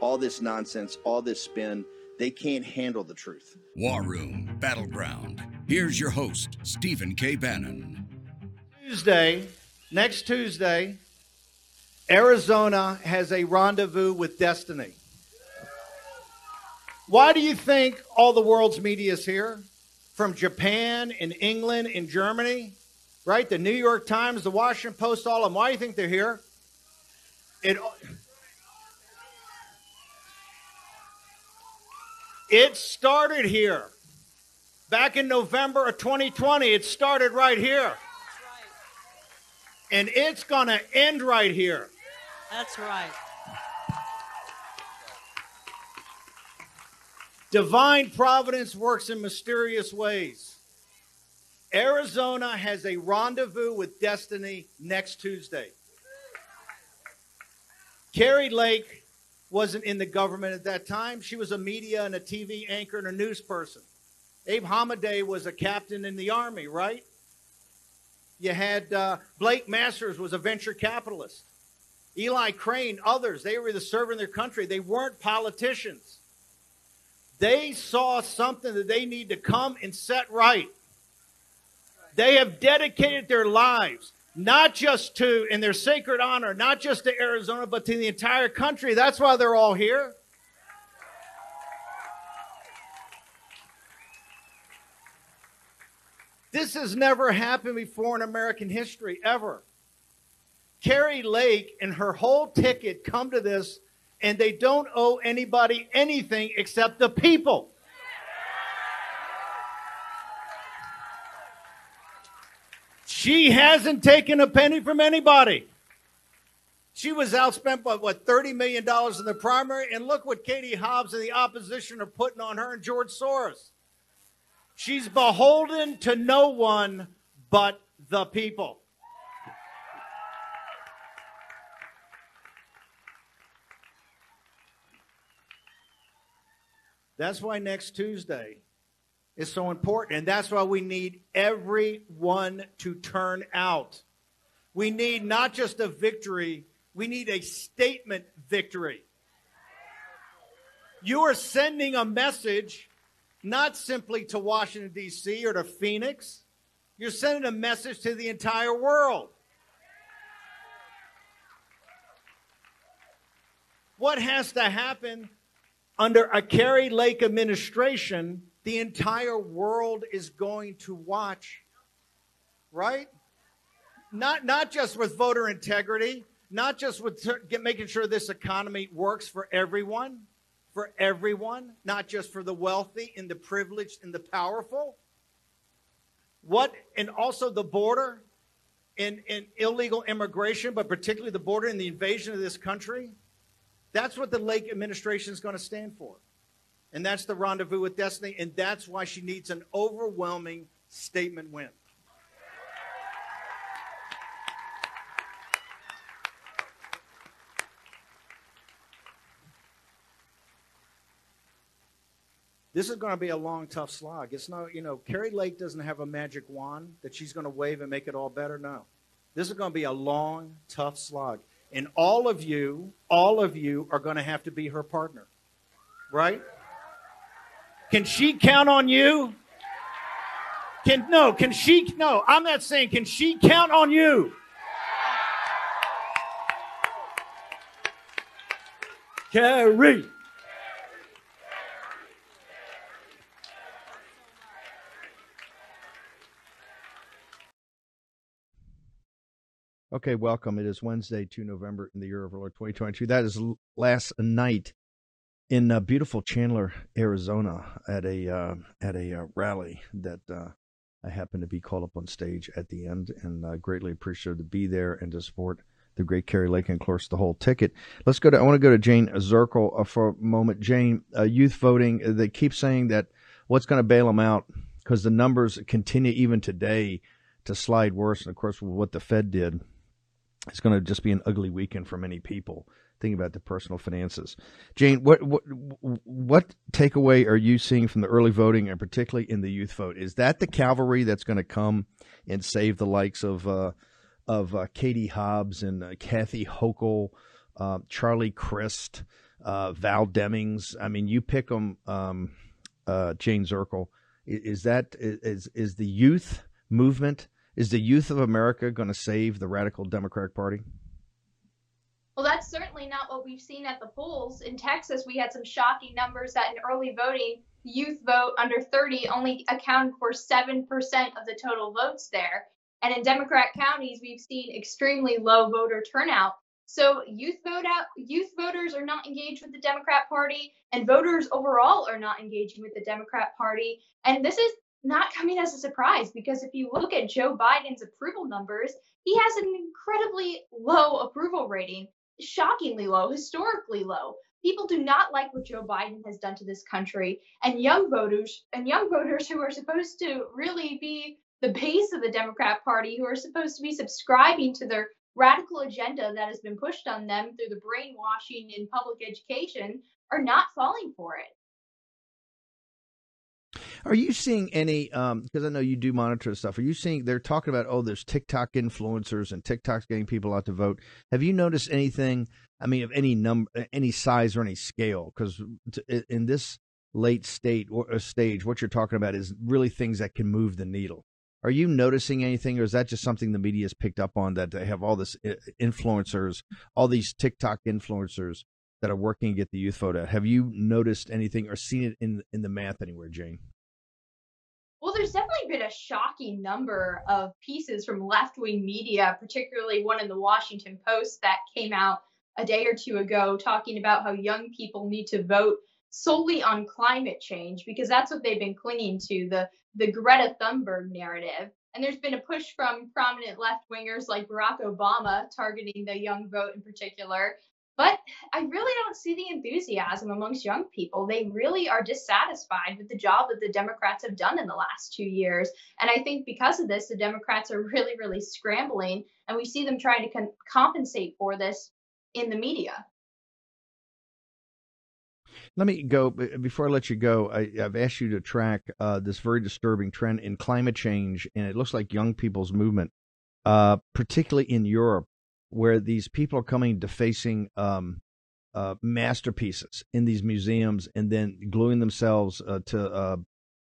All this nonsense, all this spin, they can't handle the truth. War Room Battleground. Here's your host, Stephen K. Bannon. Tuesday, next Tuesday, Arizona has a rendezvous with destiny. Why do you think all the world's media is here? From Japan and England and Germany, right? The New York Times, the Washington Post, all of them. Why do you think they're here? It, it started here. Back in November of 2020, it started right here. And it's going to end right here. That's right. Divine providence works in mysterious ways. Arizona has a rendezvous with destiny next Tuesday. Kari Lake wasn't in the government at that time. She was a media and a TV anchor and a news person. Abe Hamadeh was a captain in the army, right? You had uh, Blake Masters was a venture capitalist. Eli Crane, others, they were either serving their country. They weren't politicians. They saw something that they need to come and set right. They have dedicated their lives not just to, in their sacred honor, not just to Arizona, but to the entire country. That's why they're all here. This has never happened before in American history, ever. Kari Lake and her whole ticket come to this and they don't owe anybody anything except the people. She hasn't taken a penny from anybody. She was outspent by what $30 million in the primary, and look what Katie Hobbs and the opposition are putting on her and George Soros. She's beholden to no one but the people. That's why next Tuesday is so important. And that's why we need everyone to turn out. We need not just a victory, we need a statement victory. You are sending a message not simply to Washington, D.C. or to Phoenix, you're sending a message to the entire world. What has to happen under a Kari Lake administration, the entire world is going to watch, right? Not, not just with voter integrity, not just with making sure this economy works for everyone, for everyone, not just for the wealthy and the privileged and the powerful. What, and also the border and, and illegal immigration, but particularly the border and the invasion of this country. That's what the Lake administration is going to stand for. And that's the rendezvous with destiny. And that's why she needs an overwhelming statement win. This is going to be a long, tough slog. It's not, you know, Kari Lake doesn't have a magic wand that she's going to wave and make it all better. No. This is going to be a long, tough slog. And all of you, all of you are going to have to be her partner. Right? Can she count on you? Can no, can she no, I'm not saying can she count on you? Kari. Okay, welcome. It is Wednesday, 2 November in the year of our Lord 2022. That is last night in uh, beautiful Chandler, Arizona, at a uh, at a uh, rally that uh, I happened to be called up on stage at the end, and uh, greatly appreciated to be there and to support the great Kari Lake, and of course the whole ticket. Let's go to. I want to go to Jane Zirkle uh, for a moment. Jane, uh, youth voting. They keep saying that what's going to bail them out because the numbers continue even today to slide worse. And of course, what the Fed did, it's going to just be an ugly weekend for many people. Thinking about the personal finances, Jane, what what what takeaway are you seeing from the early voting, and particularly in the youth vote? Is that the cavalry that's going to come and save the likes of uh, of uh, Katie Hobbs and uh, Kathy Hochul, uh, Charlie Crist, uh, Val Demings? I mean, you pick them, um, uh, Jane Zirkle. Is that is is the youth movement? Is the youth of America going to save the radical Democratic Party? Well, that's certainly not what we've seen at the polls. In Texas, we had some shocking numbers that in early voting, youth vote under 30 only accounted for 7% of the total votes there. And in Democrat counties, we've seen extremely low voter turnout. So youth vote out, youth voters are not engaged with the Democrat Party, and voters overall are not engaging with the Democrat Party. And this is not coming as a surprise because if you look at Joe Biden's approval numbers, he has an incredibly low approval rating, shockingly low, historically low. People do not like what Joe Biden has done to this country, and young voters and young voters who are supposed to really be the base of the Democrat Party, who are supposed to be subscribing to their radical agenda that has been pushed on them through the brainwashing in public education are not falling for it. Are you seeing any? Because um, I know you do monitor stuff. Are you seeing they're talking about? Oh, there's TikTok influencers and TikTok's getting people out to vote. Have you noticed anything? I mean, of any number, any size or any scale? Because in this late state or uh, stage, what you're talking about is really things that can move the needle. Are you noticing anything, or is that just something the media has picked up on that they have all this uh, influencers, all these TikTok influencers that are working to get the youth vote out? Have you noticed anything or seen it in in the math anywhere, Jane? Well, there's definitely been a shocking number of pieces from left wing media, particularly one in the Washington Post that came out a day or two ago talking about how young people need to vote solely on climate change because that's what they've been clinging to the the Greta Thunberg narrative. And there's been a push from prominent left wingers like Barack Obama targeting the young vote in particular. But I really don't see the enthusiasm amongst young people. They really are dissatisfied with the job that the Democrats have done in the last two years. And I think because of this, the Democrats are really, really scrambling. And we see them trying to con- compensate for this in the media. Let me go before I let you go. I, have asked you to track uh, this very disturbing trend in climate change, and it looks like young people's movement, uh, particularly in Europe, where these people are coming defacing um, uh, masterpieces in these museums and then gluing themselves uh, to uh,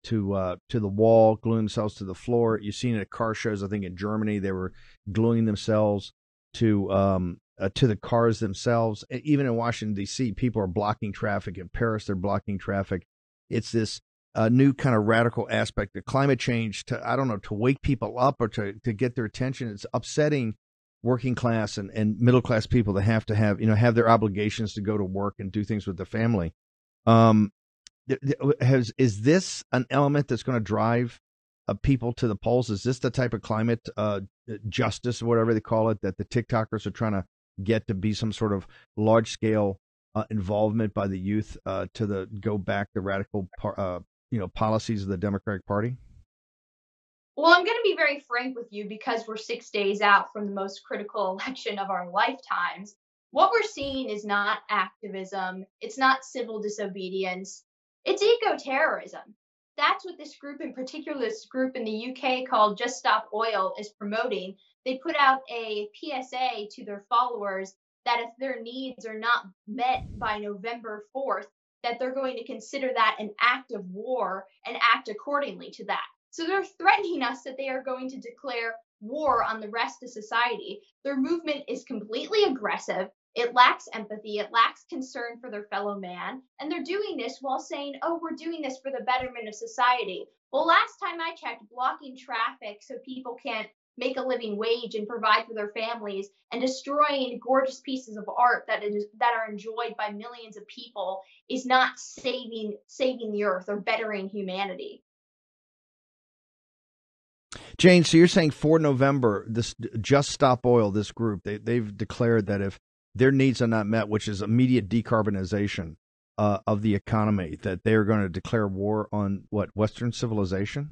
to uh, to the wall, gluing themselves to the floor. You've seen it at car shows. I think in Germany they were gluing themselves to um, uh, to the cars themselves. Even in Washington D.C., people are blocking traffic. In Paris, they're blocking traffic. It's this uh, new kind of radical aspect of climate change to I don't know to wake people up or to to get their attention. It's upsetting working class and, and middle class people that have to have you know have their obligations to go to work and do things with their family. Um, has is this an element that's going to drive uh, people to the polls? Is this the type of climate uh, justice, or whatever they call it, that the TikTokers are trying to get to be some sort of large scale uh, involvement by the youth uh, to the go back the radical par- uh, you know policies of the Democratic Party? Well, I'm going to be very frank with you because we're six days out from the most critical election of our lifetimes. What we're seeing is not activism, it's not civil disobedience, it's eco terrorism. That's what this group, in particular, this group in the UK called Just Stop Oil, is promoting they put out a PSA to their followers that if their needs are not met by November 4th, that they're going to consider that an act of war and act accordingly to that. So they're threatening us that they are going to declare war on the rest of society. Their movement is completely aggressive. It lacks empathy. It lacks concern for their fellow man. And they're doing this while saying, oh, we're doing this for the betterment of society. Well, last time I checked, blocking traffic so people can't make a living wage and provide for their families and destroying gorgeous pieces of art that is that are enjoyed by millions of people is not saving saving the earth or bettering humanity Jane, so you're saying for November, this Just Stop Oil, this group, they, they've declared that if their needs are not met, which is immediate decarbonization uh, of the economy, that they are going to declare war on what Western civilization.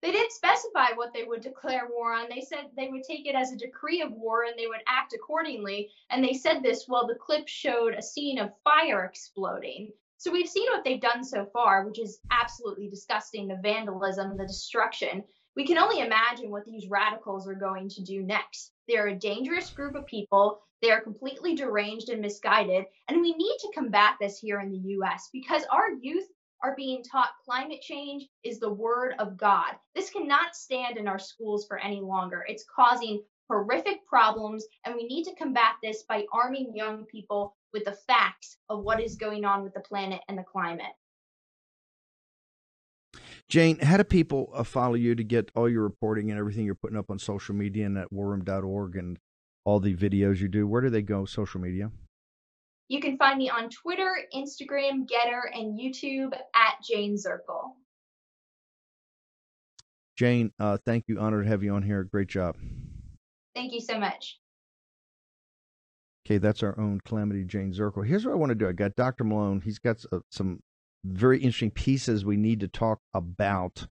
They didn't specify what they would declare war on. They said they would take it as a decree of war and they would act accordingly. And they said this while the clip showed a scene of fire exploding. So we've seen what they've done so far, which is absolutely disgusting the vandalism, the destruction. We can only imagine what these radicals are going to do next. They're a dangerous group of people. They are completely deranged and misguided. And we need to combat this here in the US because our youth are being taught climate change is the word of God. This cannot stand in our schools for any longer. It's causing horrific problems, and we need to combat this by arming young people with the facts of what is going on with the planet and the climate. Jane, how do people uh, follow you to get all your reporting and everything you're putting up on social media and at warroom.org and all the videos you do? Where do they go, social media? You can find me on Twitter, Instagram, Gettr, and YouTube at Jane Zirkle. Jane, uh, thank you. Honored to have you on here. Great job. Thank you so much. Okay, that's our own Calamity Jane Zirkle. Here's what I want to do. I got Dr. Malone. He's got uh, some very interesting pieces we need to talk about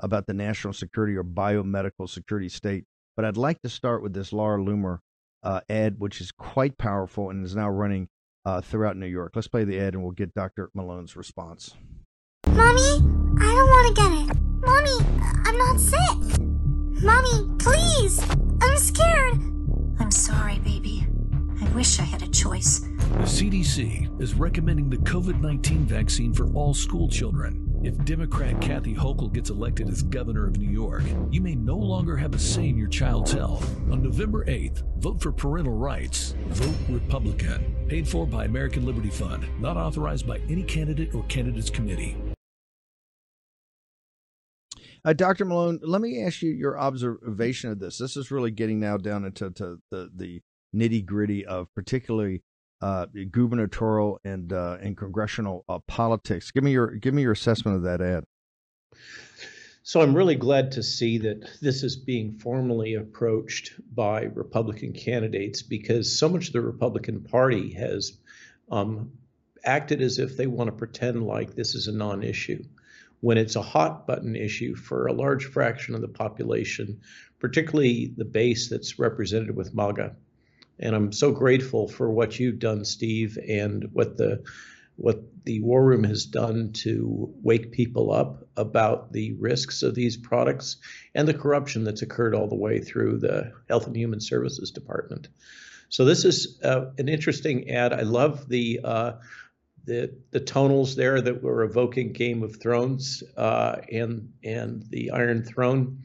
about the national security or biomedical security state. But I'd like to start with this Laura Loomer uh, ad, which is quite powerful and is now running uh, throughout New York. Let's play the ad and we'll get Dr. Malone's response. Mommy, I don't want to get it. Mommy, I'm not sick. Mommy, please. I'm scared. I'm sorry, baby. I wish I had a choice. The CDC is recommending the COVID 19 vaccine for all school children. If Democrat Kathy Hochul gets elected as governor of New York, you may no longer have a say in your child's health. On November 8th, vote for parental rights. Vote Republican. Paid for by American Liberty Fund. Not authorized by any candidate or candidates committee. Uh, Dr. Malone, let me ask you your observation of this. This is really getting now down into the, the nitty gritty of particularly uh, gubernatorial and uh, and congressional uh, politics. Give me your give me your assessment of that ad. So I'm really glad to see that this is being formally approached by Republican candidates because so much of the Republican Party has um, acted as if they want to pretend like this is a non-issue when it's a hot button issue for a large fraction of the population, particularly the base that's represented with MAGA. And I'm so grateful for what you've done, Steve, and what the what the War Room has done to wake people up about the risks of these products and the corruption that's occurred all the way through the Health and Human Services Department. So this is uh, an interesting ad. I love the uh, the the tonals there that were evoking Game of Thrones uh, and and the Iron Throne,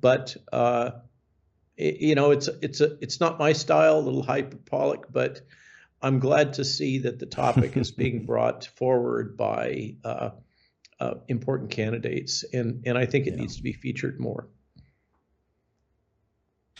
but uh, you know, it's it's a it's not my style, a little hyperbolic, but I'm glad to see that the topic is being brought forward by uh, uh, important candidates, and and I think it yeah. needs to be featured more.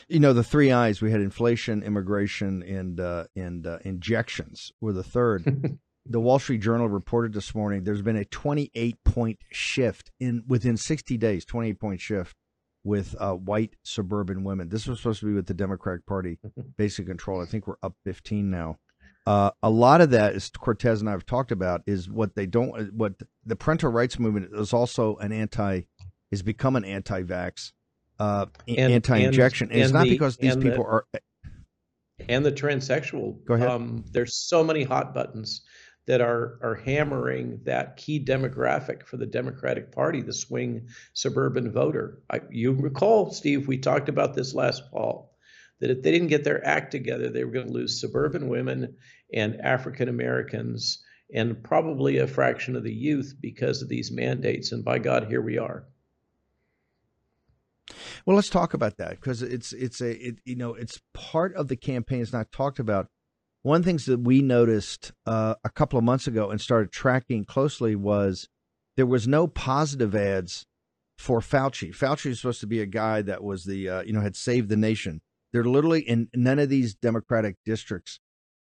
You know, the three I's we had inflation, immigration, and uh, and uh, injections were the third. the Wall Street Journal reported this morning there's been a 28 point shift in within 60 days, 28 point shift with uh, white suburban women. This was supposed to be with the Democratic Party basic control. I think we're up 15 now. Uh, a lot of that, as Cortez and I have talked about, is what they don't. What the parental rights movement is also an anti, has become an anti-vax, uh, and, anti-injection. And, and it's not the, because these people the, are. And the transsexual. Go ahead. Um, there's so many hot buttons that are are hammering that key demographic for the Democratic Party, the swing suburban voter. I, you recall, Steve, we talked about this last fall, that if they didn't get their act together, they were going to lose suburban women and African Americans and probably a fraction of the youth because of these mandates. And by God, here we are. Well, let's talk about that because it's it's a it, you know it's part of the campaign. It's not talked about one of the things that we noticed uh, a couple of months ago and started tracking closely was there was no positive ads for Fauci. Fauci is supposed to be a guy that was the uh, you know had saved the nation. They're literally in none of these Democratic districts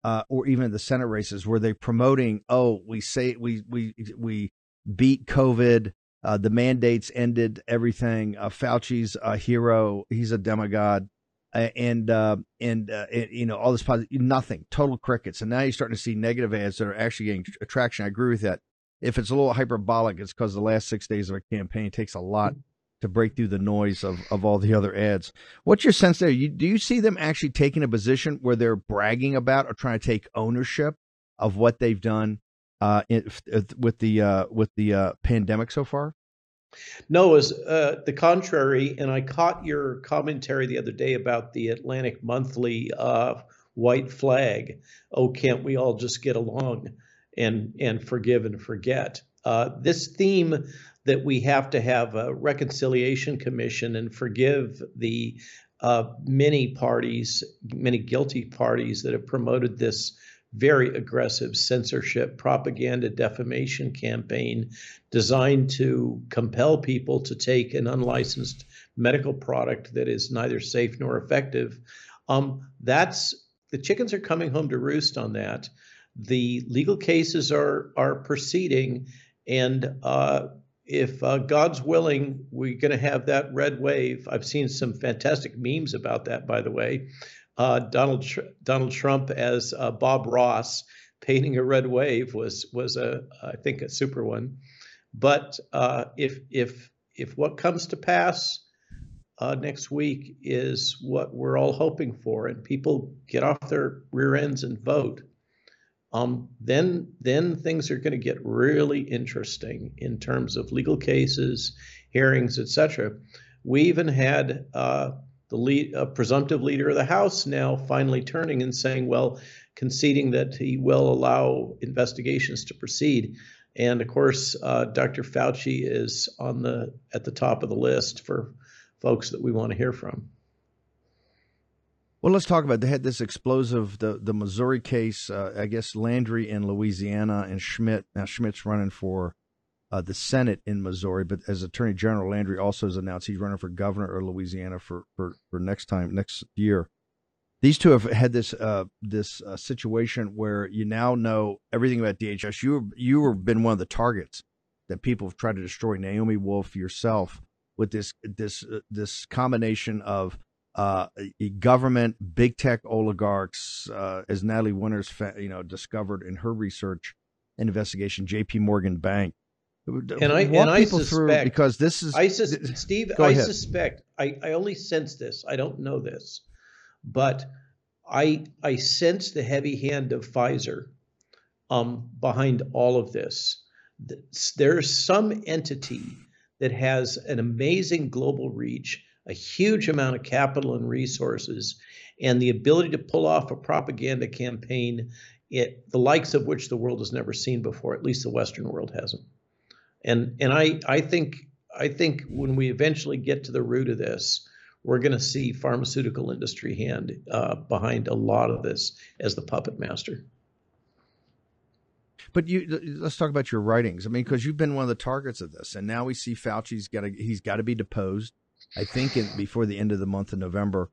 uh, or even the Senate races were they promoting. Oh, we say we we we beat COVID. Uh, the mandates ended everything. Uh, Fauci's a hero. He's a demigod. Uh, and uh, and, uh, and you know all this positive, nothing, total crickets. And now you're starting to see negative ads that are actually getting attraction. I agree with that. If it's a little hyperbolic, it's because the last six days of a campaign takes a lot to break through the noise of, of all the other ads. What's your sense there? You, do you see them actually taking a position where they're bragging about or trying to take ownership of what they've done uh, with the uh, with the uh, pandemic so far? No, it was uh, the contrary. And I caught your commentary the other day about the Atlantic Monthly uh, white flag. Oh, can't we all just get along and and forgive and forget? Uh, this theme that we have to have a reconciliation commission and forgive the uh, many parties, many guilty parties that have promoted this very aggressive censorship, propaganda, defamation campaign designed to compel people to take an unlicensed medical product that is neither safe nor effective. Um, that's the chickens are coming home to roost on that. The legal cases are are proceeding, and uh, if uh, God's willing, we're going to have that red wave. I've seen some fantastic memes about that, by the way uh, Donald Tr- Donald Trump as uh, Bob Ross painting a red wave was was a I think a super one. But uh, if if if what comes to pass uh, next week is what we're all hoping for, and people get off their rear ends and vote, um, then then things are going to get really interesting in terms of legal cases, hearings, etc. We even had uh, the lead, uh, presumptive leader of the House now finally turning and saying, well, conceding that he will allow investigations to proceed. And of course, uh, Dr. Fauci is on the at the top of the list for folks that we want to hear from. Well, let's talk about they had this explosive the the Missouri case. Uh, I guess Landry in Louisiana and Schmitt. Now Schmitt's running for uh, the Senate in Missouri. But as Attorney General, Landry also has announced he's running for governor of Louisiana for, for, for next time, next year. These two have had this uh, this uh, situation where you now know everything about DHS. You you have been one of the targets that people have tried to destroy. Naomi Wolf, yourself, with this this uh, this combination of uh, government, big tech oligarchs, uh, as Natalie Winters, you know, discovered in her research and investigation, J.P. Morgan Bank, and I and I suspect because this is I sus- Steve. I ahead. suspect. I, I only sense this. I don't know this, but I I sense the heavy hand of Pfizer um, behind all of this. There's some entity that has an amazing global reach, a huge amount of capital and resources, and the ability to pull off a propaganda campaign, it, the likes of which the world has never seen before. At least the Western world hasn't. And and I I think I think when we eventually get to the root of this, we're going to see pharmaceutical industry hand uh, behind a lot of this as the puppet master. But you let's talk about your writings. I mean, because you've been one of the targets of this, and now we see Fauci's got to he's got to be deposed. I think in, before the end of the month of November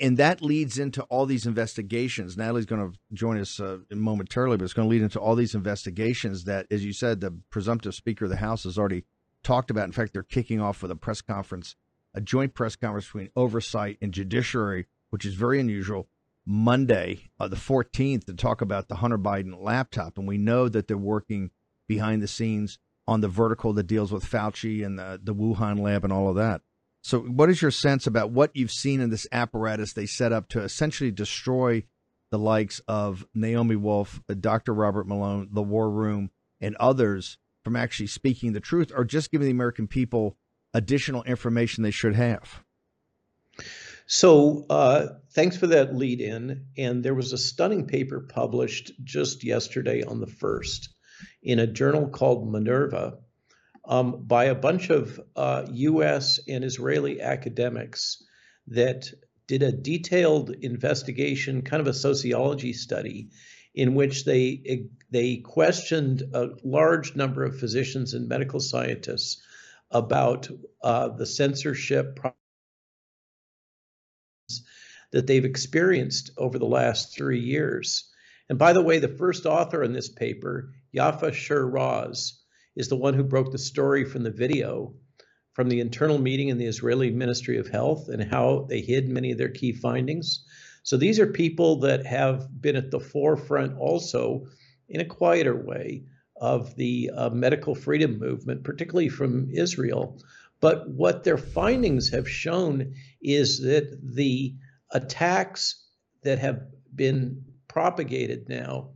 and that leads into all these investigations. Natalie's going to join us uh, momentarily, but it's going to lead into all these investigations that, as you said, the presumptive Speaker of the House has already talked about. In fact, they're kicking off with a press conference, a joint press conference between oversight and judiciary, which is very unusual. Monday, uh, the 14th, to talk about the Hunter Biden laptop, and we know that they're working behind the scenes on the vertical that deals with Fauci and the, the Wuhan lab and all of that. So, what is your sense about what you've seen in this apparatus they set up to essentially destroy the likes of Naomi Wolf, uh, Dr. Robert Malone, the War Room, and others from actually speaking the truth or just giving the American people additional information they should have? So, uh, thanks for that lead in. And there was a stunning paper published just yesterday on the 1st in a journal called Minerva um, by a bunch of uh, US and Israeli academics that did a detailed investigation, kind of a sociology study, in which they they questioned a large number of physicians and medical scientists about uh, the censorship that they've experienced over the last three years. And by the way, the first author in this paper, Yaffa Shir-Raz, is the one who broke the story from the video from the internal meeting in the Israeli Ministry of Health and how they hid many of their key findings. So these are people that have been at the forefront also in a quieter way of the uh, medical freedom movement, particularly from Israel. But what their findings have shown is that the attacks that have been propagated now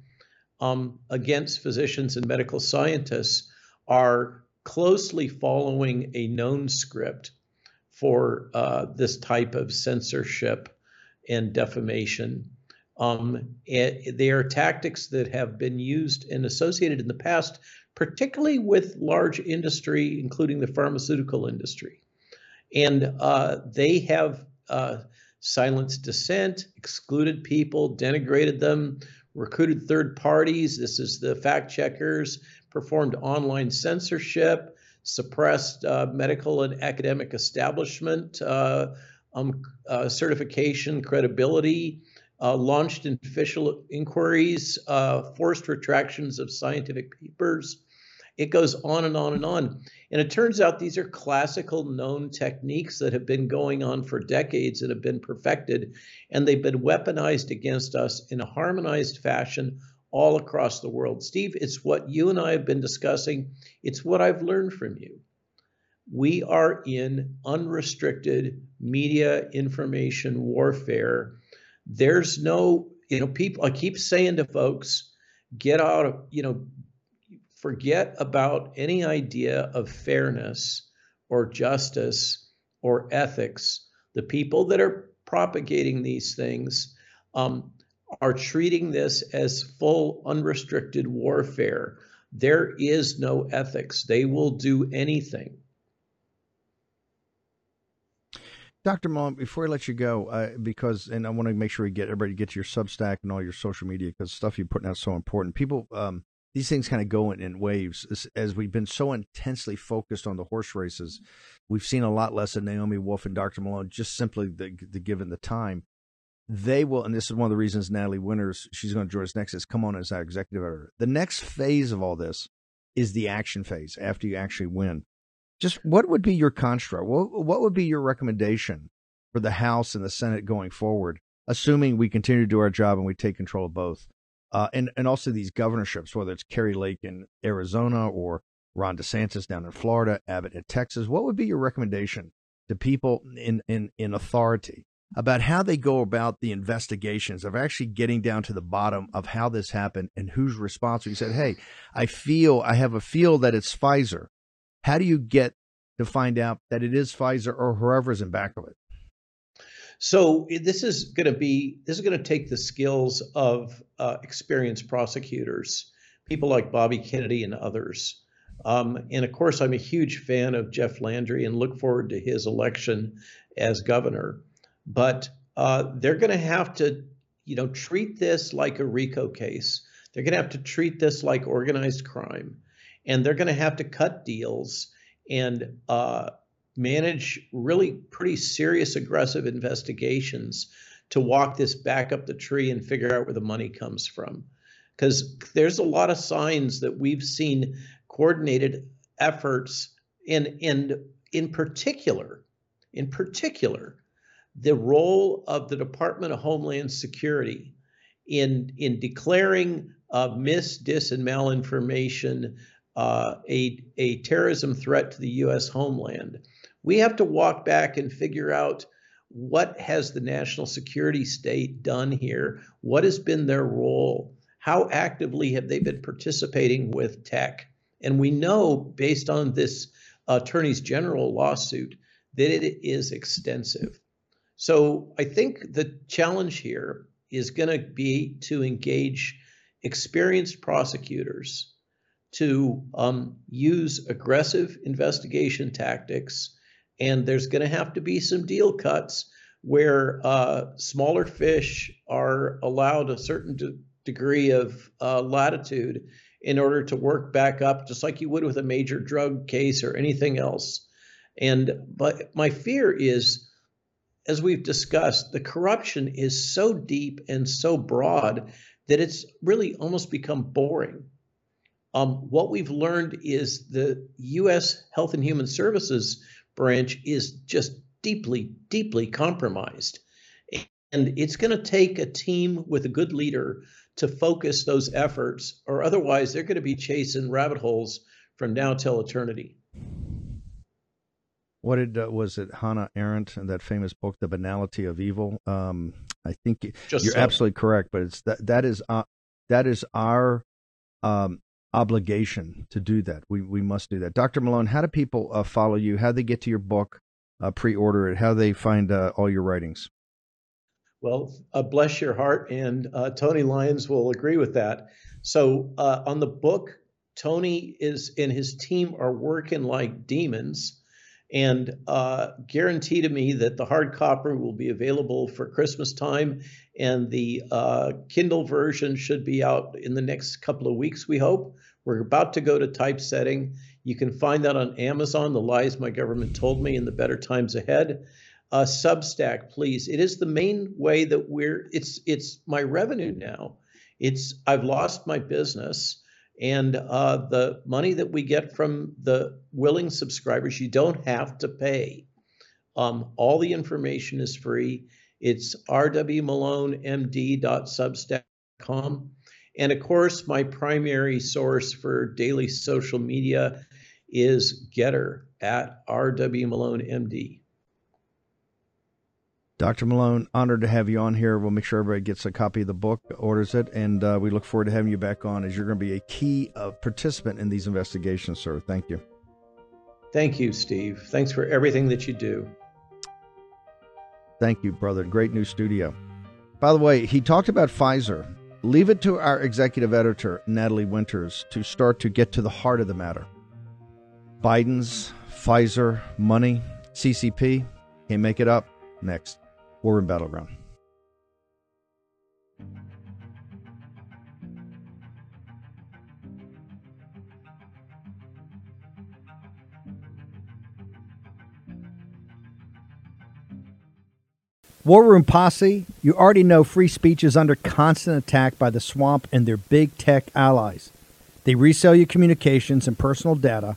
um, against physicians and medical scientists are closely following a known script for uh, this type of censorship and defamation. Um, they are tactics that have been used and associated in the past, particularly with large industry, including the pharmaceutical industry. And uh, they have uh, silenced dissent, excluded people, denigrated them, recruited third parties. This is the fact checkers, performed online censorship, suppressed uh, medical and academic establishment uh, um, uh, certification, credibility, uh, launched official inquiries, uh, forced retractions of scientific papers. It goes on and on and on. And it turns out these are classical known techniques that have been going on for decades and have been perfected, and they've been weaponized against us in a harmonized fashion all across the world. Steve, it's what you and I have been discussing. It's what I've learned from you. We are in unrestricted media information warfare. There's no, you know, people, I keep saying to folks, get out of, you know, forget about any idea of fairness or justice or ethics. The people that are propagating these things, um, are treating this as full unrestricted warfare. There is no ethics. They will do anything. Dr. Malone, before I let you go, uh, because and I want to make sure we get everybody get your Substack and all your social media because stuff you're putting out is so important. People, um, these things kind of go in, in waves. As, as, we've been so intensely focused on the horse races, we've seen a lot less of Naomi Wolf and Dr. Malone, just simply the, the given the time they will, and this is one of the reasons Natalie Winters, she's going to join us next, is come on as our executive editor. The next phase of all this is the action phase after you actually win. Just what would be your construct? What, what would be your recommendation for the House and the Senate going forward, assuming we continue to do our job and we take control of both? Uh, and, and also these governorships, whether it's Kari Lake in Arizona or Ron DeSantis down in Florida, Abbott in Texas. What would be your recommendation to people in, in, in authority about how they go about the investigations of actually getting down to the bottom of how this happened and who's responsible. You said, Hey, I feel, I have a feel that it's Pfizer. How do you get to find out that it is Pfizer or whoever's in back of it? So this is going to be this is going to take the skills of uh, experienced prosecutors, people like Bobby Kennedy and others. Um, and of course, I'm a huge fan of Jeff Landry and look forward to his election as governor but uh, they're going to have to, you know, treat this like a RICO case. They're going to have to treat this like organized crime, and they're going to have to cut deals and uh, manage really pretty serious, aggressive investigations to walk this back up the tree and figure out where the money comes from. Because there's a lot of signs that we've seen coordinated efforts, and and in particular, in particular, the role of the Department of Homeland Security in in declaring uh, mis, dis, and malinformation uh, a a terrorism threat to the U.S. homeland. We have to walk back and figure out what has the national security state done here. What has been their role? How actively have they been participating with tech? And we know, based on this attorney's general lawsuit, that it is extensive. So I think the challenge here is going to be to engage experienced prosecutors to um, use aggressive investigation tactics. And there's going to have to be some deal cuts where uh, smaller fish are allowed a certain de- degree of uh, latitude in order to work back up, just like you would with a major drug case or anything else. And but my fear is as we've discussed, the corruption is so deep and so broad that it's really almost become boring. Um, what we've learned is the U.S. Health and Human Services branch is just deeply, deeply compromised. And it's going to take a team with a good leader to focus those efforts, or otherwise they're going to be chasing rabbit holes from now till eternity. What did uh, was it Hannah Arendt and that famous book, The Banality of Evil? Um, I think Just you're so. absolutely correct, but it's that that is uh, that is our um, obligation to do that. We we must do that. Dr. Malone, how do people uh, follow you? How do they get to your book, uh, pre-order it? How do they find uh, all your writings? Well, uh, bless your heart, and uh, Tony Lyons will agree with that. So uh, on the book, Tony is and his team are working like demons, and uh, guarantee to me that the hard copy will be available for Christmas time, and the uh, Kindle version should be out in the next couple of weeks. We hope. We're about to go to typesetting. You can find that on Amazon. The lies my government told me in the better times ahead uh, Substack, please. It is the main way that we're. It's it's my revenue now. It's I've lost my business, and uh, the money that we get from the willing subscribers, you don't have to pay. Um, all the information is free. It's rwmalonemd.substack.com. And of course, my primary source for daily social media is Gettr at rwmalonemd. Dr. Malone, honored to have you on here. We'll make sure everybody gets a copy of the book, orders it, and uh, we look forward to having you back on as you're going to be a key uh, participant in these investigations, sir. Thank you. Thank you, Steve. Thanks for everything that you do. Thank you, brother. Great new studio. By the way, he talked about Pfizer. Leave it to our executive editor, Natalie Winters, to start to get to the heart of the matter. Biden's, Pfizer, money, CCP, can't make it up. Next. War Room Battleground. War Room Posse, you already know free speech is under constant attack by the swamp and their big tech allies. They resell your communications and personal data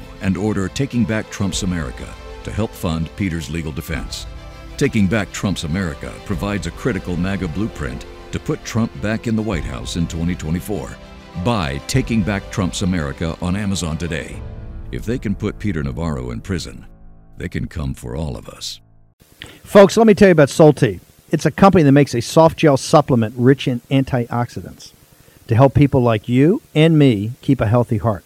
and order Taking Back Trump's America to help fund Peter's legal defense. Taking Back Trump's America provides a critical MAGA blueprint to put Trump back in the White House in 2024. Buy Taking Back Trump's America on Amazon today. If they can put Peter Navarro in prison, they can come for all of us. Folks, let me tell you about Solti. It's a company that makes a soft gel supplement rich in antioxidants to help people like you and me keep a healthy heart.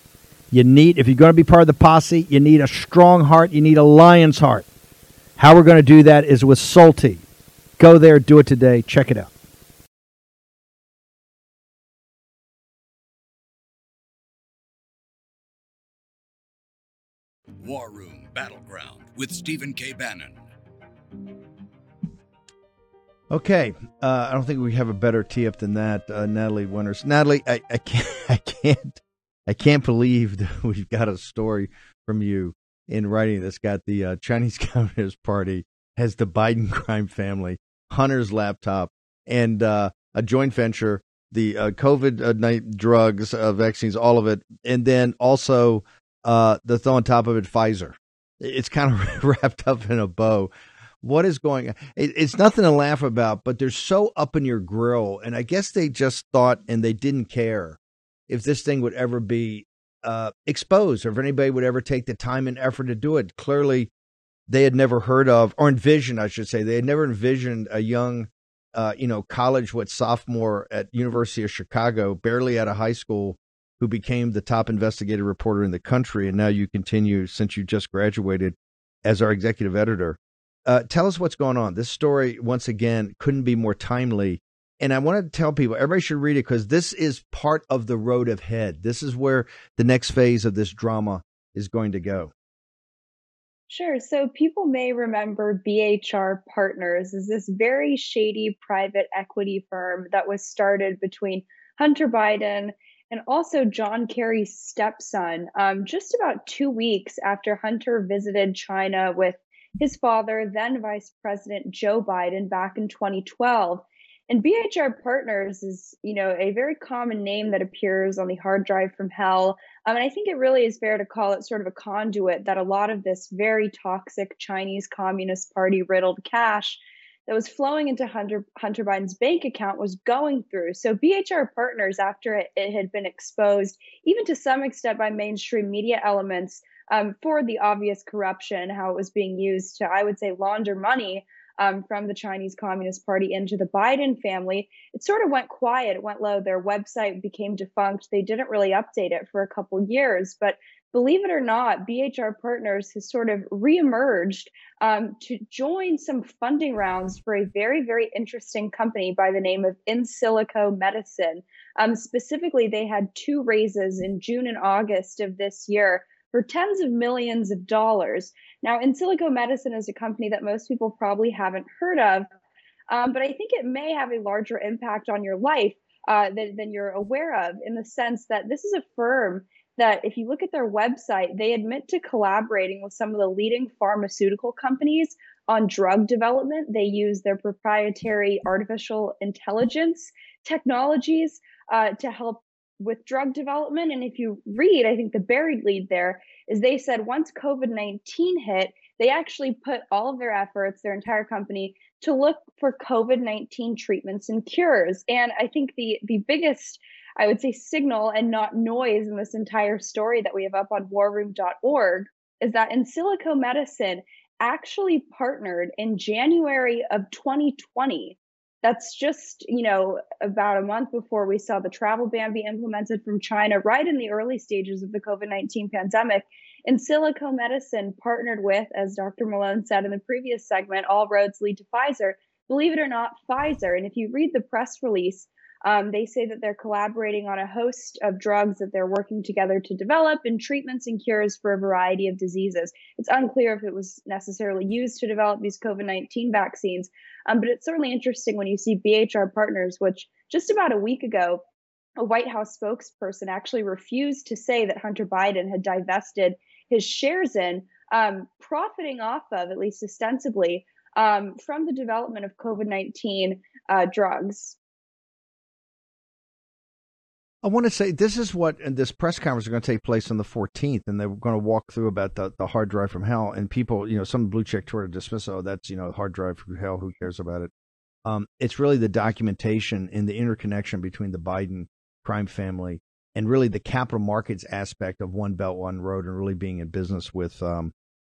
You need, if you're going to be part of the posse, you need a strong heart. You need a lion's heart. How we're going to do that is with Salty. Go there, do it today. Check it out. War Room Battleground with Stephen K. Bannon. Okay, uh, I don't think we have a better tee up than that, uh, Natalie Winters. Natalie, I, I can't, I can't, I can't believe that we've got a story from you in writing that's got the uh, Chinese Communist Party has the Biden crime family, Hunter's laptop, and uh, a joint venture, the uh, COVID uh, night drugs, uh, vaccines, all of it, and then also uh, the throw on top of it, Pfizer. It's kind of wrapped up in a bow. What is going on? It, it's nothing to laugh about, but they're so up in your grill. And I guess they just thought and they didn't care if this thing would ever be uh, exposed or if anybody would ever take the time and effort to do it. Clearly, they had never heard of or envisioned, I should say, they had never envisioned a young, uh, you know, college, what sophomore at University of Chicago, barely out of high school, who became the top investigative reporter in the country, and now you continue since you just graduated as our executive editor. Uh, tell us what's going on. This story, once again, couldn't be more timely. And I want to tell people, everybody should read it because this is part of the road ahead. This is where the next phase of this drama is going to go. Sure. So people may remember BHR Partners is this very shady private equity firm that was started between Hunter Biden and also John Kerry's stepson um, just about two weeks after Hunter visited China with his father, then Vice President Joe Biden, back in 2012. And BHR Partners is, you know, a very common name that appears on the hard drive from hell. Um, and I think it really is fair to call it sort of a conduit that a lot of this very toxic Chinese Communist Party riddled cash that was flowing into Hunter, Hunter Biden's bank account was going through. So BHR Partners, after it, it had been exposed, even to some extent by mainstream media elements, um, for the obvious corruption, how it was being used to, I would say, launder money um, from the Chinese Communist Party into the Biden family, it sort of went quiet. It went low. Their website became defunct. They didn't really update it for a couple years. But believe it or not, BHR Partners has sort of reemerged um, to join some funding rounds for a very, very interesting company by the name of Insilico Medicine. Um, specifically, they had two raises in June and August of this year for tens of millions of dollars. Now, Insilico Medicine is a company that most people probably haven't heard of, um, but I think it may have a larger impact on your life uh, than, than you're aware of in the sense that this is a firm that, if you look at their website, they admit to collaborating with some of the leading pharmaceutical companies on drug development. They use their proprietary artificial intelligence technologies uh, to help with drug development. And if you read, I think the buried lead there is they said once COVID 19 hit, they actually put all of their efforts, their entire company, to look for COVID 19 treatments and cures. And I think the, the biggest, I would say, signal and not noise in this entire story that we have up on warroom.org is that Insilico Medicine actually partnered in January of 2020 that's just you know about a month before we saw the travel ban be implemented from china right in the early stages of the covid-19 pandemic. Insilico Medicine partnered with as dr malone said in the previous segment all roads lead to pfizer. Believe it or not pfizer and if you read the press release um, they say that they're collaborating on a host of drugs that they're working together to develop and treatments and cures for a variety of diseases. It's unclear if it was necessarily used to develop these COVID 19 vaccines, um, but it's certainly interesting when you see BHR Partners, which just about a week ago, a White House spokesperson actually refused to say that Hunter Biden had divested his shares in, um, profiting off of, at least ostensibly, um, from the development of COVID 19 uh, drugs. I want to say this is what this press conference is going to take place on the 14th, and they're going to walk through about the, the hard drive from hell. And people, you know, some blue check Twitter dismiss, oh, that's you know, hard drive from hell. Who cares about it? Um, it's really the documentation and the interconnection between the Biden crime family and really the capital markets aspect of One Belt One Road and really being in business with um,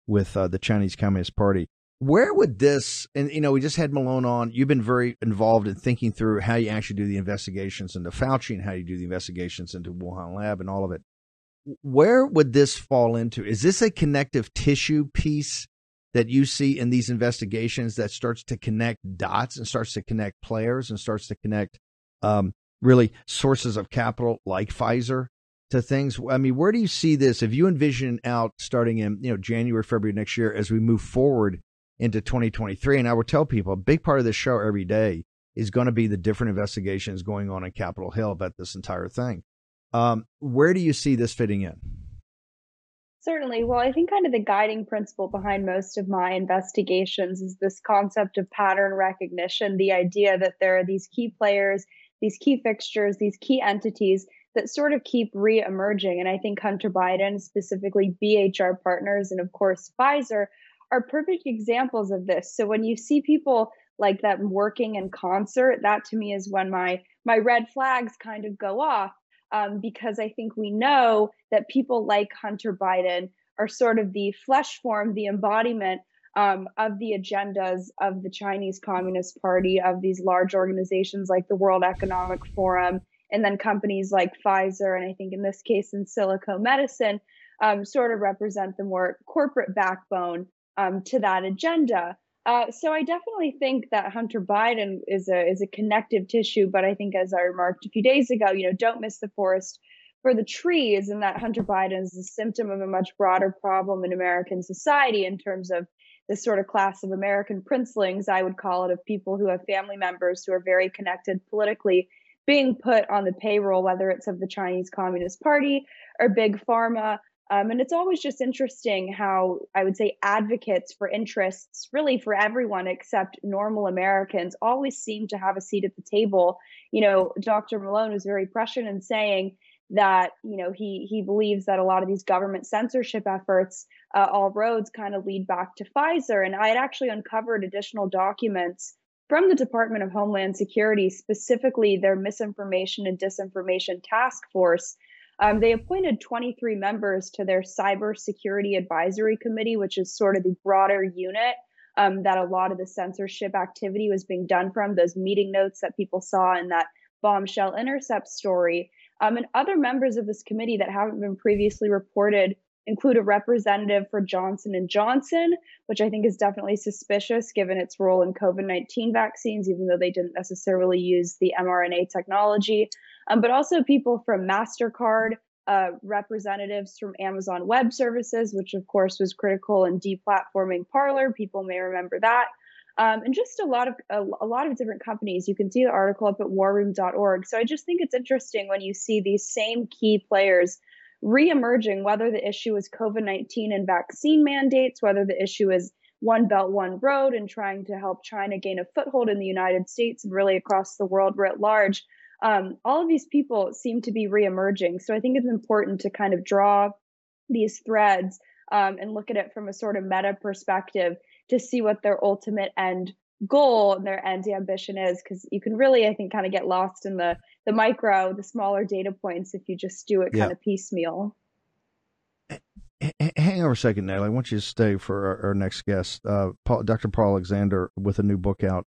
with uh, the Chinese Communist Party where would this and you know we just had malone on you've been very involved in thinking through how you actually do the investigations into fauci and how you do the investigations into wuhan lab and all of it where would this fall into? Is this a connective tissue piece that you see in these investigations that starts to connect dots and starts to connect players and starts to connect um, really sources of capital like Pfizer to things? I mean, where do you see this? If you envision out starting in you know January, February next year as we move forward into 2023, and I would tell people a big part of this show every day is going to be the different investigations going on in Capitol Hill about this entire thing. Um, where do you see this fitting in? Certainly. Well, I think kind of the guiding principle behind most of my investigations is this concept of pattern recognition, the idea that there are these key players, these key fixtures, these key entities that sort of keep re-emerging. And I think Hunter Biden, specifically BHR partners, and of course Pfizer, are perfect examples of this. So when you see people like that working in concert, that to me is when my my red flags kind of go off. Um, because I think we know that people like Hunter Biden are sort of the flesh form, the embodiment um, of the agendas of the Chinese Communist Party, of these large organizations like the World Economic Forum, and then companies like Pfizer, and I think in this case, Insilico Medicine, um, sort of represent the more corporate backbone um, to that agenda. Uh, so I definitely think that Hunter Biden is a is a connective tissue, but I think, as I remarked a few days ago, you know, don't miss the forest for the trees, and that Hunter Biden is a symptom of a much broader problem in American society in terms of this sort of class of American princelings, I would call it, of people who have family members who are very connected politically being put on the payroll, whether it's of the Chinese Communist Party or Big Pharma. Um, and it's always just interesting how I would say advocates for interests, really for everyone except normal Americans, always seem to have a seat at the table. You know, Dr. Malone was very prescient in saying that you know he he believes that a lot of these government censorship efforts, uh, all roads kind of lead back to Pfizer. And I had actually uncovered additional documents from the Department of Homeland Security, specifically their misinformation and disinformation task force. Um, they appointed 23 members to their cybersecurity advisory committee, which is sort of the broader unit um, that a lot of the censorship activity was being done from, those meeting notes that people saw in that bombshell intercept story. Um, and other members of this committee that haven't been previously reported include a representative for Johnson and Johnson, which I think is definitely suspicious given its role in COVID-19 vaccines, even though they didn't necessarily use the mRNA technology. Um, but also people from Mastercard, uh, representatives from Amazon Web Services, which of course was critical in deplatforming Parler. People may remember that. Um, and just a lot of a, a, lot of different companies. You can see the article up at warroom.org. So I just think it's interesting when you see these same key players re-emerging whether the issue is covid-19 and vaccine mandates whether the issue is one belt one road and trying to help china gain a foothold in the united states and really across the world writ large um, all of these people seem to be re-emerging. So i think it's important to kind of draw these threads um, and look at it from a sort of meta perspective to see what their ultimate end goal and their end ambition is because you can really i think kind of get lost in the the micro the smaller data points if you just do it yeah. kind of piecemeal hang on a second natalie. I want you to stay for our, our next guest uh, paul, dr paul alexander with a new book out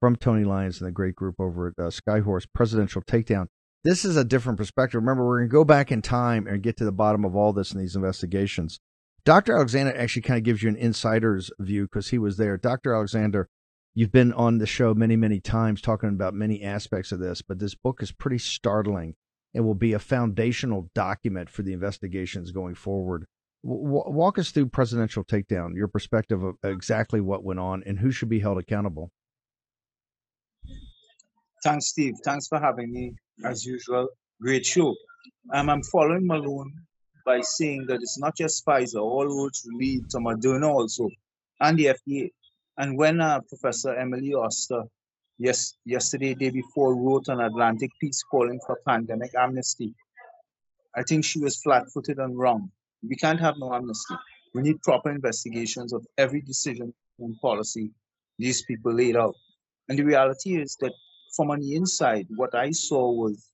from tony lyons and the great group over at uh, skyhorse presidential takedown. This is a different perspective. Remember we're going to go back in time and get to the bottom of all this in these investigations. Dr alexander actually kind of gives you an insider's view because he was there. Dr alexander You've been on the show many, many times talking about many aspects of this, but this book is pretty startling and will be a foundational document for the investigations going forward. W- walk us through presidential takedown, your perspective of exactly what went on and who should be held accountable. Thanks, Steve. Thanks for having me. As usual, great show. Um, I'm following Malone by saying that it's not just Pfizer, all roads lead to Moderna also, and the FDA. And when uh, Professor Emily Oster, yes, yesterday, day before, wrote an Atlantic piece calling for pandemic amnesty, I think she was flat-footed and wrong. We can't have no amnesty. We need proper investigations of every decision and policy these people laid out. And the reality is that from on the inside, what I saw was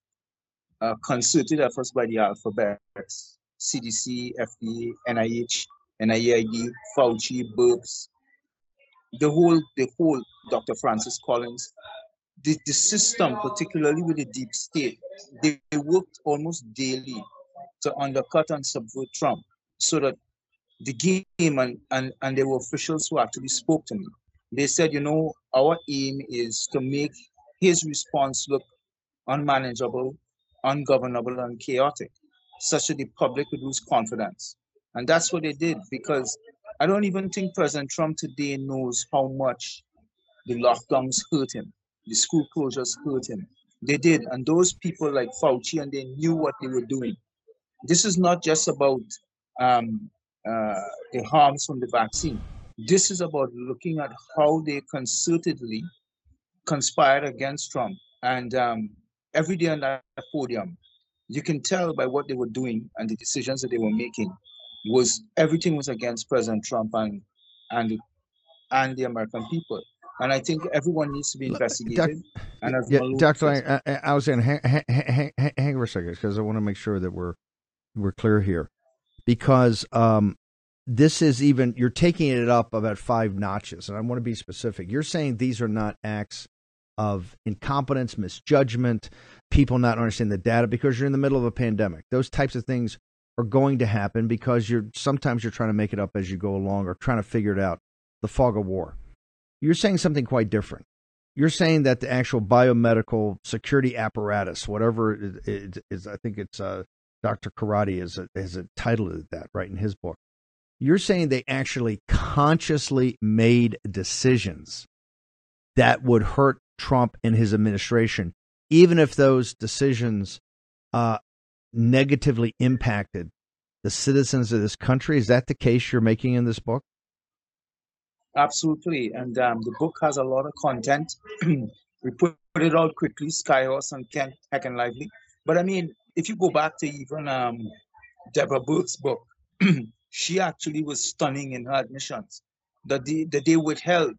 uh, concerted efforts by the alphabets, CDC, FDA, NIH, NIAID, Fauci, Birx, the whole, the whole Dr. Francis Collins, the, the system, particularly with the deep state, they, they worked almost daily to undercut and subvert Trump so that the game and, and, and there were officials who actually spoke to me. They said, you know, our aim is to make his response look unmanageable, ungovernable, and chaotic, such that the public would lose confidence. And that's what they did because I don't even think President Trump today knows how much the lockdowns hurt him, the school closures hurt him. They did. And those people like Fauci and they knew what they were doing. This is not just about um, uh, the harms from the vaccine. This is about looking at how they concertedly conspired against Trump. And um, every day on that podium, you can tell by what they were doing and the decisions that they were making was everything was against President Trump and and and the American people. And I think everyone needs to be investigated. Doc, and as yeah, Doctor, I, I, I was saying, hang, hang, hang, hang, for a second because I want to make sure that we're we're clear here, because um, this is even you're taking it up about five notches, and I want to be specific. You're saying these are not acts of incompetence, misjudgment, people not understanding the data because you're in the middle of a pandemic. Those types of things are going to happen because you're sometimes you're trying to make it up as you go along or trying to figure it out. The fog of war. You're saying something quite different. You're saying that the actual biomedical security apparatus, whatever it is, is I think it's uh, Dr. Kheriaty is has titled it that right in his book. You're saying they actually consciously made decisions that would hurt Trump and his administration, even if those decisions uh, negatively impacted the citizens of this country. Is that the case you're making in this book? Absolutely. And um, the book has a lot of content. we put, it out quickly, Skyhorse and Kent Heck and Lively. But I mean, if you go back to even um, Deborah Birx's book, she actually was stunning in her admissions that they, that they withheld,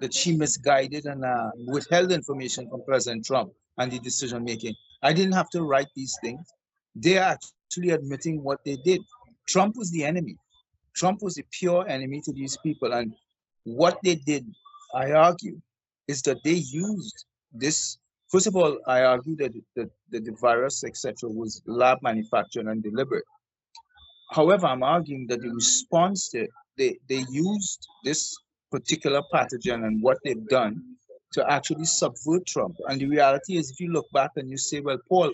that she misguided and uh, withheld information from President Trump and the decision making. I didn't have to write these things. They are actually admitting what they did. Trump was the enemy. Trump was the pure enemy to these people. And what they did, I argue, is that they used this. First of all, I argue that the, that the virus, etc., was lab manufactured and deliberate. However, I'm arguing that the response to they, they used this particular pathogen and what they've done to actually subvert Trump. And the reality is, if you look back and you say, well, Paul,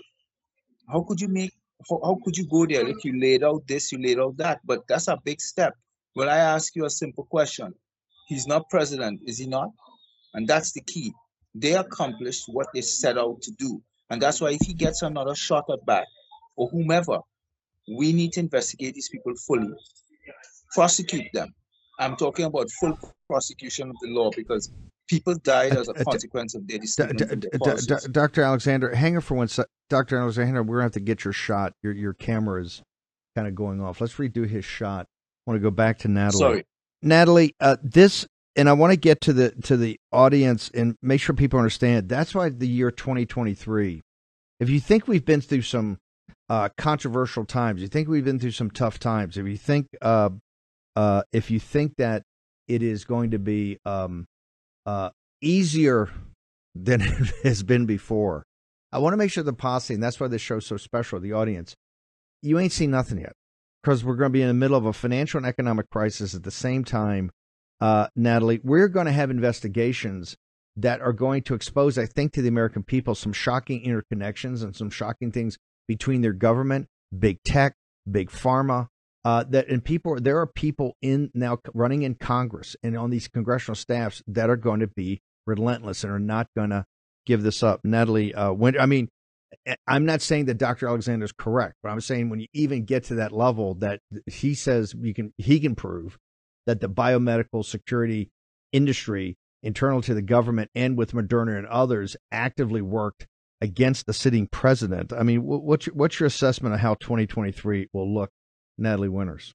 how could you make how, how could you go there if you laid out this, you laid out that? But that's a big step. Well, I ask you a simple question. He's not president, is he not? And that's the key. They accomplished what they set out to do. And that's why if he gets another shot at bat or whomever, we need to investigate these people fully, prosecute them. I'm talking about full prosecution of the law because people died as a Uh, uh, consequence of their decisions d- d- d- Dr. Alexander, hang on for one sec. Dr. Alexander, we're going to have to get your shot. Your your camera is kind of going off. Let's redo his shot. I want to go back to Natalie. Sorry. Natalie, uh, this, and I want to get to the to the audience and make sure people understand. That's why the year 2023. If you think we've been through some uh, controversial times, you think we've been through some tough times. If you think, uh, uh, if you think that it is going to be um, uh, easier than it has been before, I want to make sure the posse, and that's why this show's so special. The audience, you ain't seen nothing yet because we're going to be in the middle of a financial and economic crisis at the same time. Uh, Natalie, we're going to have investigations that are going to expose, I think, to the American people some shocking interconnections and some shocking things between their government, big tech, big pharma. Uh, that and people, there are people in now running in Congress and on these congressional staffs that are going to be relentless and are not going to give this up. Natalie, uh, when I mean, I'm not saying that Dr. Alexander is correct, but I'm saying when you even get to that level that he says you can, he can prove that the biomedical security industry internal to the government and with Moderna and others actively worked against the sitting president. I mean, what's your, what's your assessment of how 2023 will look, Natalie Winters?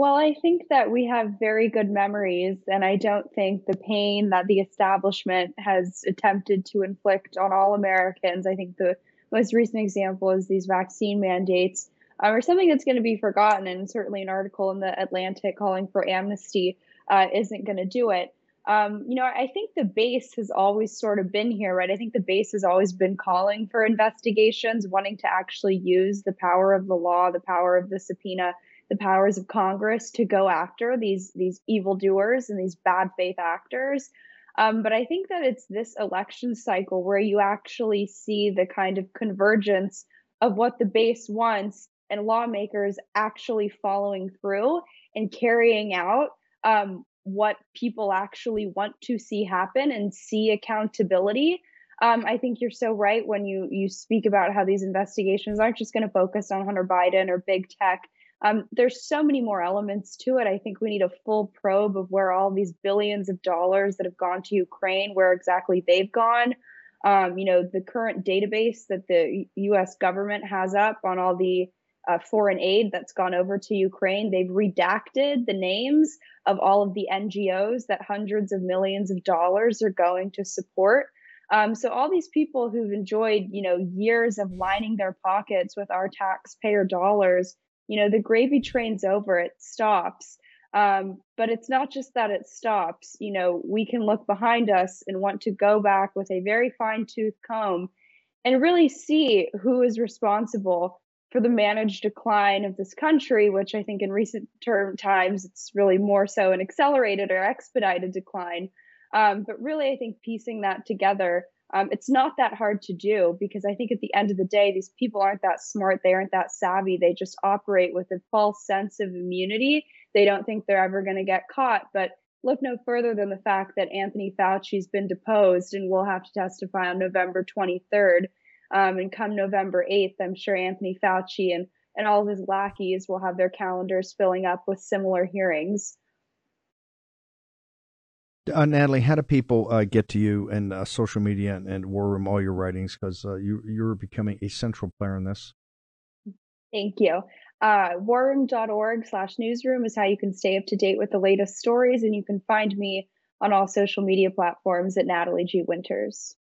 Well, I think that we have very good memories, and I don't think the pain that the establishment has attempted to inflict on all Americans, I think the most recent example is these vaccine mandates, um, or something that's going to be forgotten. And certainly, an article in the Atlantic calling for amnesty uh, isn't going to do it. um, you know, I think the base has always sort of been here, right? I think the base has always been calling for investigations, wanting to actually use the power of the law, the power of the subpoena, the powers of Congress to go after these these evildoers and these bad faith actors. Um, but I think that it's this election cycle where you actually see the kind of convergence of what the base wants and lawmakers actually following through and carrying out um, what people actually want to see happen and see accountability. Um, I think you're so right when you you speak about how these investigations aren't just going to focus on Hunter Biden or big tech. Um, there's so many more elements to it. I think we need a full probe of where all these billions of dollars that have gone to Ukraine, where exactly they've gone. Um, you know, the current database that the U.S. government has up on all the uh, foreign aid that's gone over to Ukraine. They've redacted the names of all of the NGOs that hundreds of millions of dollars are going to support. Um, so all these people who've enjoyed, you know, years of lining their pockets with our taxpayer dollars, you know, the gravy train's over. It stops. Um, but it's not just that it stops. You know, we can look behind us and want to go back with a very fine tooth comb and really see who is responsible for the managed decline of this country, which I think in recent term times it's really more so an accelerated or expedited decline. Um, but really, I think piecing that together, um, it's not that hard to do because I think at the end of the day, these people aren't that smart, they aren't that savvy, they just operate with a false sense of immunity. They don't think they're ever going to get caught. But look no further than the fact that Anthony Fauci's been deposed and will have to testify on November 23rd. Um, and come November 8th, I'm sure Anthony Fauci and, and all of his lackeys will have their calendars filling up with similar hearings. Uh, Natalie, how do people uh, get to you and uh, social media and, and, War Room, all your writings? Because uh, you, you're becoming a central player in this. Thank you. Uh, warroom.org slash newsroom is how you can stay up to date with the latest stories, and you can find me on all social media platforms at Natalie G. Winters.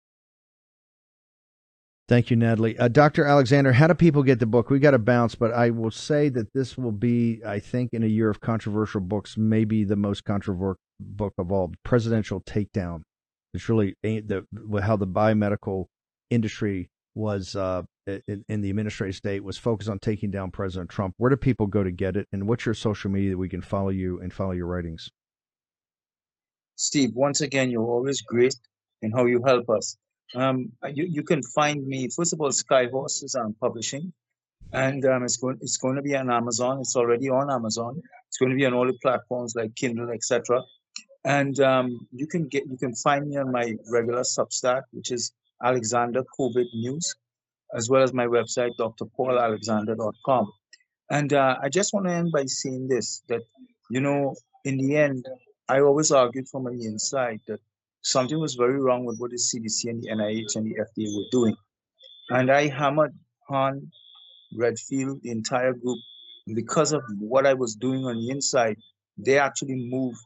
Thank you, Natalie. Uh, Dr. Alexander, how do people get the book? We got to bounce, but I will say that this will be, I think, in a year of controversial books, maybe the most controversial book of all Presidential Takedown. It's really the, how the biomedical industry was uh, in, in, the administrative state was focused on taking down President Trump. Where do people go to get it? And what's your social media that we can follow you and follow your writings? Steve, once again, you're always great in how you help us. Um, you, you can find me, first of all, Sky Horses I'm publishing, and um, it's, going, it's going to be on Amazon. It's already on Amazon. It's going to be on all the platforms like Kindle, etc. And um, you can get you can find me on my regular Substack, which is Alexander COVID News, as well as my website, drpaulalexander.com. And uh, I just want to end by saying this: that you know, in the end, I always argued from the inside that something was very wrong with what the CDC and the NIH and the FDA were doing. And I hammered on Redfield, the entire group, because of what I was doing on the inside, they actually moved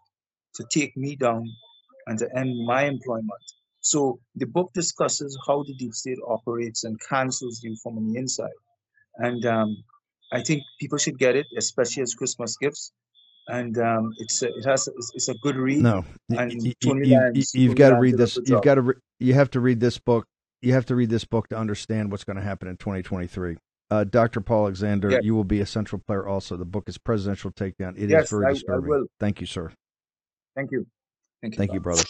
to take me down and to end my employment. So the book discusses how the deep state operates and cancels you from the inside. And um, I think people should get it, especially as Christmas gifts and um, it's a, it has it's, it's, a good read. No, and you, you, you, have got to read this. You've got to re- you have to read this book. You have to read this book to understand what's going to happen in 2023. Uh, Dr. Paul Alexander, yes. you will be a central player also. The book is Presidential Takedown. It yes, is very I, disturbing. I Thank you, sir. Thank you. Thank you, Thank you brother.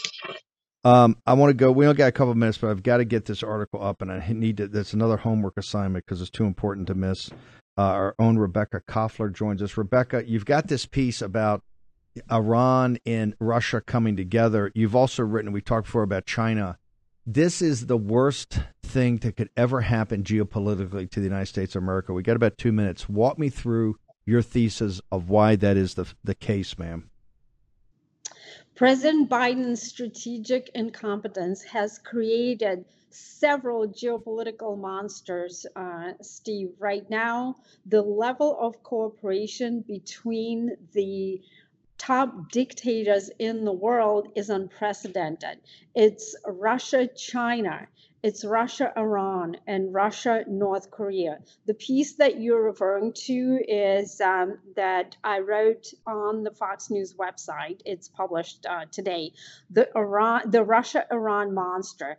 Um, I want to go. We only got a couple minutes, but I've got to get this article up, and I need to. That's another homework assignment because it's too important to miss. Uh, our own Rebecca Koffler joins us. Rebecca, you've got this piece about Iran and Russia coming together. You've also written, we talked before about China. This is the worst thing that could ever happen geopolitically to the United States of America. We got about two minutes. Walk me through your thesis of why that is the, the case, ma'am. President Biden's strategic incompetence has created several geopolitical monsters, uh, Steve. Right now, the level of cooperation between the top dictators in the world is unprecedented. It's Russia, China, it's Russia, Iran, and Russia, North Korea. The piece that you're referring to is um, that I wrote on the Fox News website. It's published uh, today. The Iran, the Russia-Iran monster.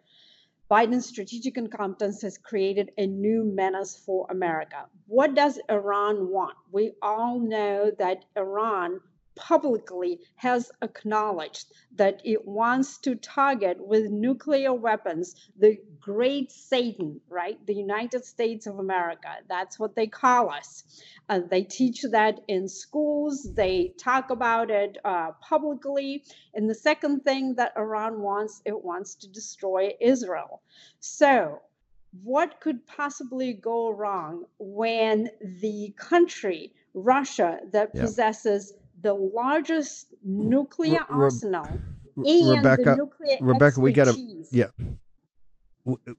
Biden's strategic incompetence has created a new menace for America. What does Iran want? We all know that Iran publicly has acknowledged that it wants to target with nuclear weapons the great Satan, right? The United States of America. That's what they call us. Uh, they teach that in schools, they talk about it uh, publicly. And the second thing that Iran wants, it wants to destroy Israel. So, what could possibly go wrong when the country, Russia, that Yeah. possesses the largest nuclear Re- arsenal Re- and Rebecca, the nuclear Rebecca, we got to yeah.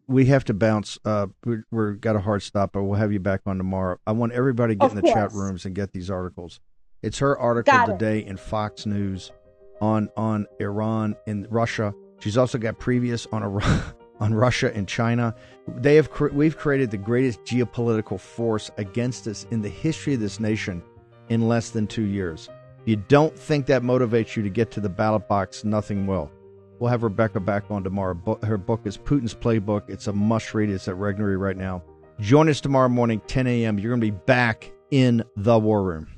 We have to bounce. Uh, we- we're got a hard stop, but we'll have you back on tomorrow. I want everybody to get Of in the chat rooms and get these articles. It's her article Got it. today in Fox News on on Iran and Russia. She's also got previous on Iran, on Russia and China. They have cre- we've created the greatest geopolitical force against us in the history of this nation in less than two years. If you don't think that motivates you to get to the ballot box, nothing will. We'll have Rebecca back on tomorrow. Her book is Putin's Playbook. It's a must read. It's at Regnery right now. Join us tomorrow morning, 10 a.m. You're going to be back in the war room.